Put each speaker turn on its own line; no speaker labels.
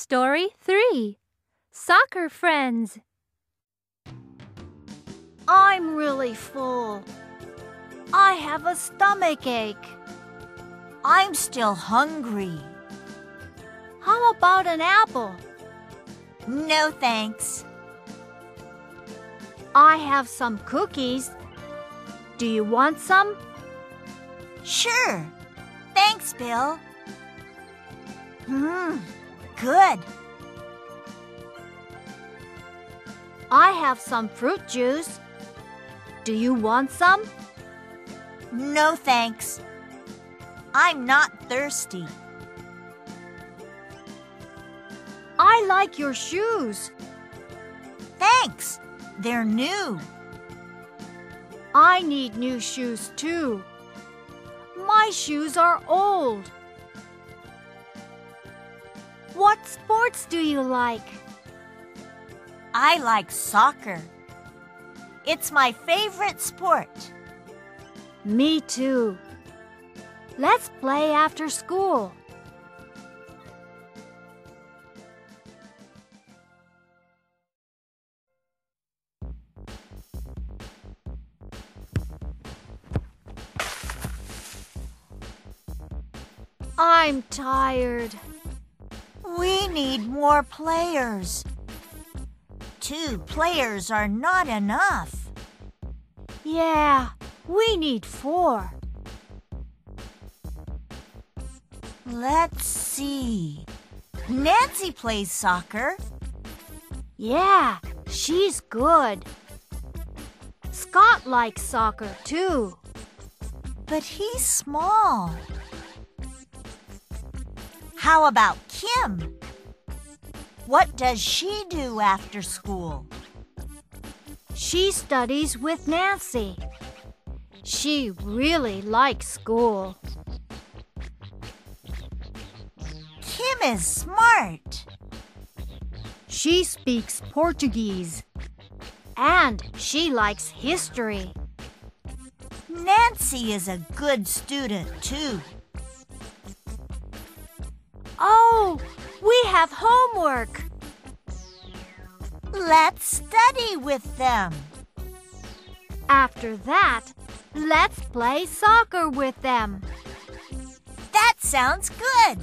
Story 3 Soccer Friends.
I'm really full. I have a stomach ache.
I'm still hungry.
How about an apple?
No thanks.
I have some cookies. Do you want some?
Sure. Thanks, Bill. Mmm, good.
I have some fruit juice. Do you want some?
No thanks. I'm not thirsty.
I like your shoes.
Thanks. They're new.
I need new shoes too. My shoes are old. What sports do you like?
I like soccer. It's my favorite sport.
Me too. Let's play after school. I'm tired.
We need more players. Two players are not enough.
Yeah, we need four.
Let's see. Nancy plays soccer.
Yeah, she's good. Scott likes soccer too.
But he's small. How about Kim? What does she do after school?
She studies with Nancy. She really likes school.
Kim is smart.
She speaks Portuguese. And she likes history.
Nancy is a good student, too.
Oh, we have homework.
Let's study with them.
After that, let's play soccer with them.
That sounds good.